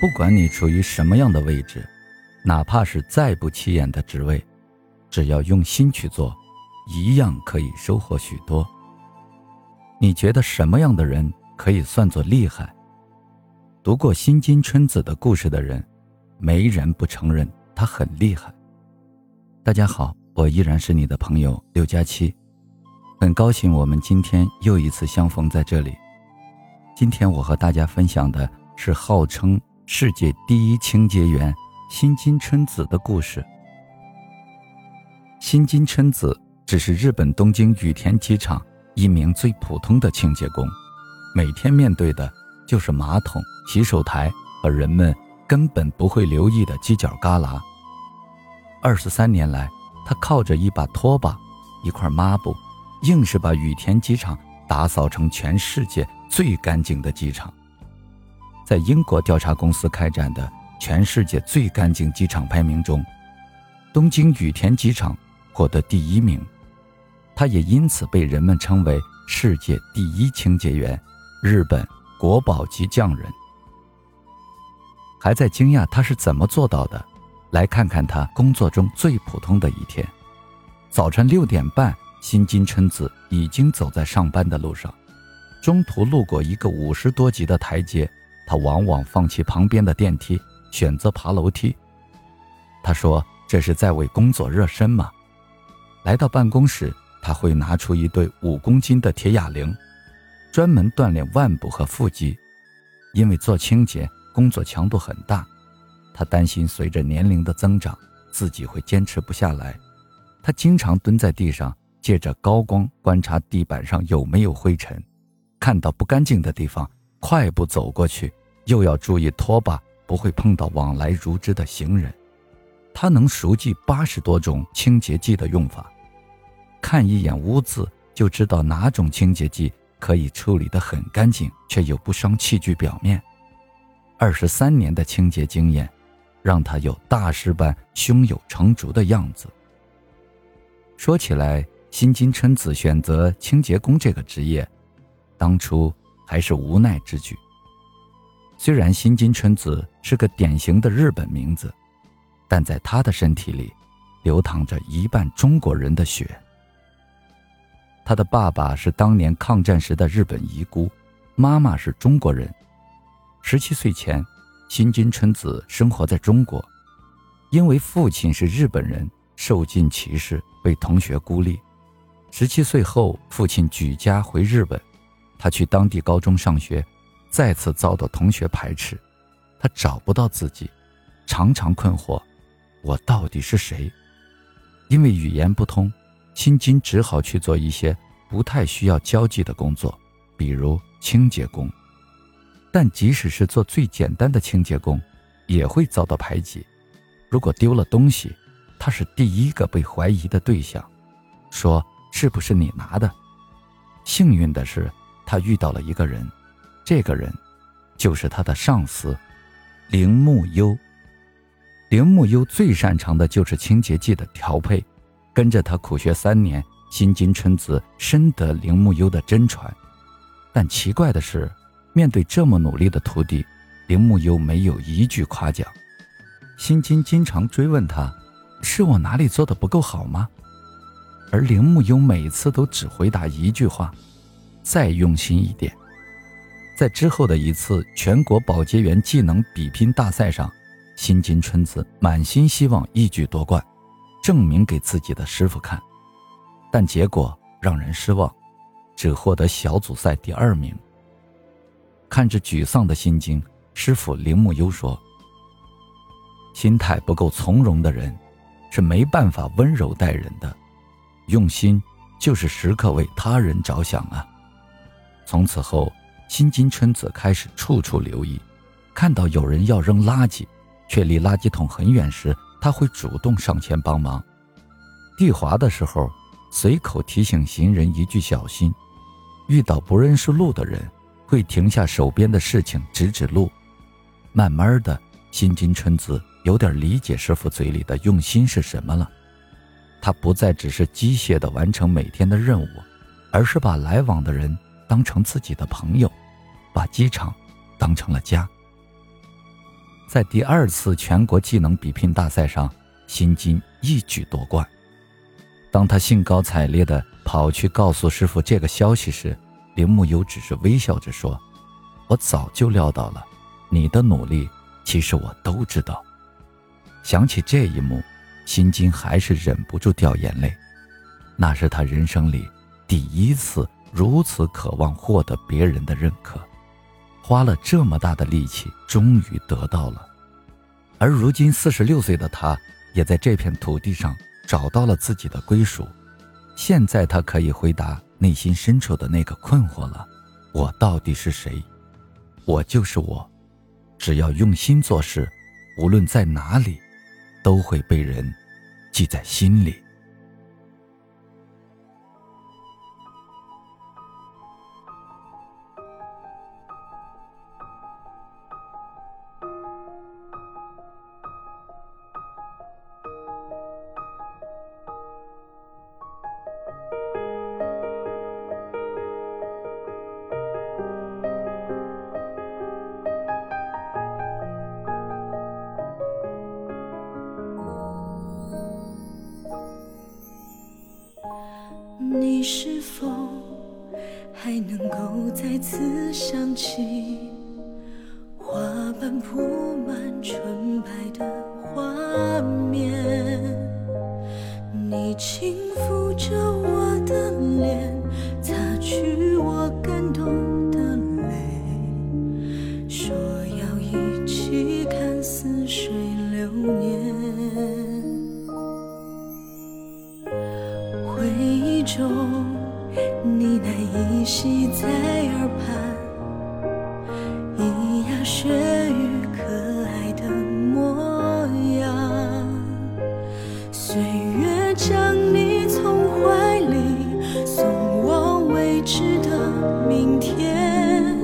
不管你处于什么样的位置，哪怕是再不起眼的职位，只要用心去做，一样可以收获许多。你觉得什么样的人可以算作厉害？读过新津春子的故事的人，没人不承认他很厉害。大家好，我依然是你的朋友刘佳琪，很高兴我们今天又一次相逢在这里。今天我和大家分享的是号称世界第一清洁员新津春子的故事。新津春子只是日本东京羽田机场一名最普通的清洁工，每天面对的就是马桶、洗手台和人们根本不会留意的犄角旮旯。二十三年来，他靠着一把拖把、一块抹布，硬是把羽田机场打扫成全世界最干净的机场。在英国调查公司开展的全世界最干净机场排名中，东京羽田机场获得第一名。他也因此被人们称为世界第一清洁员，日本国宝级匠人。还在惊讶他是怎么做到的？来看看他工作中最普通的一天。早晨六点半，新津春子已经走在上班的路上。中途路过一个五十多级的台阶，他往往放弃旁边的电梯，选择爬楼梯。他说：“这是在为工作热身吗？”来到办公室，他会拿出一对五公斤的铁哑铃，专门锻炼腕部和腹肌。因为做清洁工作强度很大。他担心随着年龄的增长，自己会坚持不下来。他经常蹲在地上，借着高光观察地板上有没有灰尘，看到不干净的地方，快步走过去，又要注意拖把不会碰到往来如织的行人。他能熟记八十多种清洁剂的用法，看一眼污渍就知道哪种清洁剂可以处理得很干净，却又不伤器具表面。二十三年的清洁经验。让他有大师般胸有成竹的样子。说起来，新金春子选择清洁工这个职业，当初还是无奈之举。虽然新津春子是个典型的日本名字，但在他的身体里，流淌着一半中国人的血。他的爸爸是当年抗战时的日本遗孤，妈妈是中国人。十七岁前。新津春子生活在中国，因为父亲是日本人，受尽歧视，被同学孤立。十七岁后，父亲举家回日本，他去当地高中上学，再次遭到同学排斥，他找不到自己，常常困惑：我到底是谁？因为语言不通，新津只好去做一些不太需要交际的工作，比如清洁工。但即使是做最简单的清洁工，也会遭到排挤。如果丢了东西，他是第一个被怀疑的对象，说是不是你拿的？幸运的是，他遇到了一个人，这个人就是他的上司，铃木优。铃木优最擅长的就是清洁剂的调配，跟着他苦学三年，新津春子深得铃木优的真传。但奇怪的是。面对这么努力的徒弟，铃木优没有一句夸奖。新金经常追问他：“是我哪里做的不够好吗？”而铃木优每次都只回答一句话：“再用心一点。”在之后的一次全国保洁员技能比拼大赛上，新津春子满心希望一举夺冠，证明给自己的师傅看，但结果让人失望，只获得小组赛第二名。看着沮丧的心经，师傅铃木优说：“心态不够从容的人，是没办法温柔待人的。用心就是时刻为他人着想啊。”从此后，新津春子开始处处留意，看到有人要扔垃圾，却离垃圾桶很远时，他会主动上前帮忙。地滑的时候，随口提醒行人一句小心。遇到不认识路的人。会停下手边的事情指指路，慢慢的，新津春子有点理解师傅嘴里的用心是什么了。他不再只是机械的完成每天的任务，而是把来往的人当成自己的朋友，把机场当成了家。在第二次全国技能比拼大赛上，辛金一举夺冠。当他兴高采烈地跑去告诉师傅这个消息时，林木优只是微笑着说：“我早就料到了，你的努力，其实我都知道。”想起这一幕，辛金还是忍不住掉眼泪。那是他人生里第一次如此渴望获得别人的认可，花了这么大的力气，终于得到了。而如今四十六岁的他，也在这片土地上找到了自己的归属。现在他可以回答内心深处的那个困惑了：我到底是谁？我就是我，只要用心做事，无论在哪里。都会被人记在心里。还能够再次想起花瓣铺满纯白的画面？你轻抚着我的脸，擦去岁月将你从怀里送往未知的明天，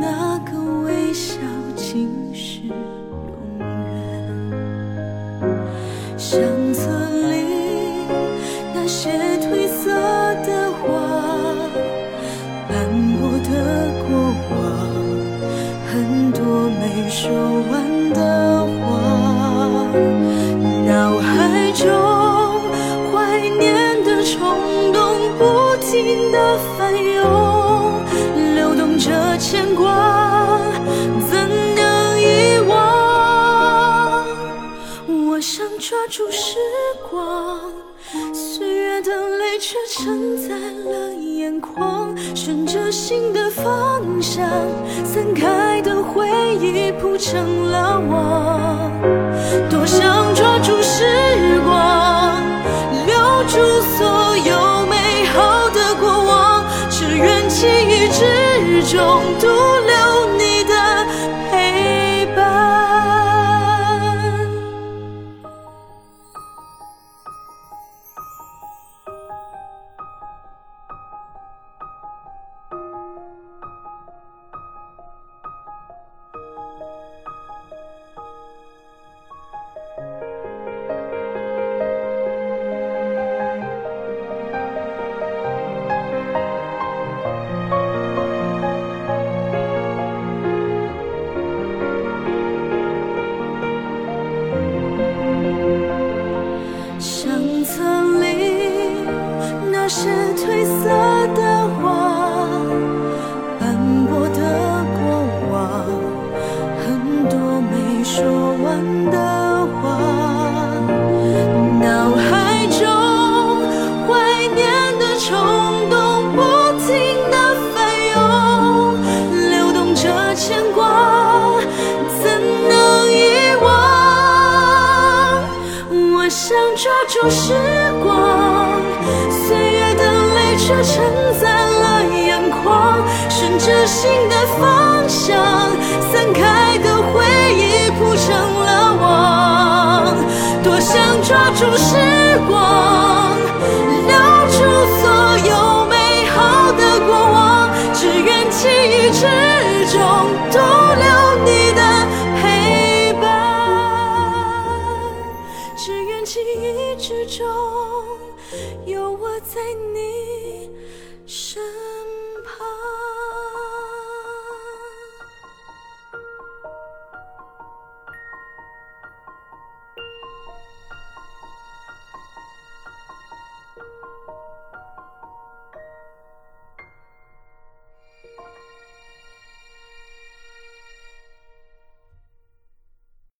那个微笑竟是永远。相册里那些褪。色的花，斑驳的过往，很多没说完的牵挂，怎能遗忘？我想抓住时光。岁月的泪却沉在了眼眶，顺着心的方向，散开的回忆铺成了网。想抓住时光，岁月的泪却承载了眼眶，顺着心的方向，散开的回忆铺成了网。多想抓住时光，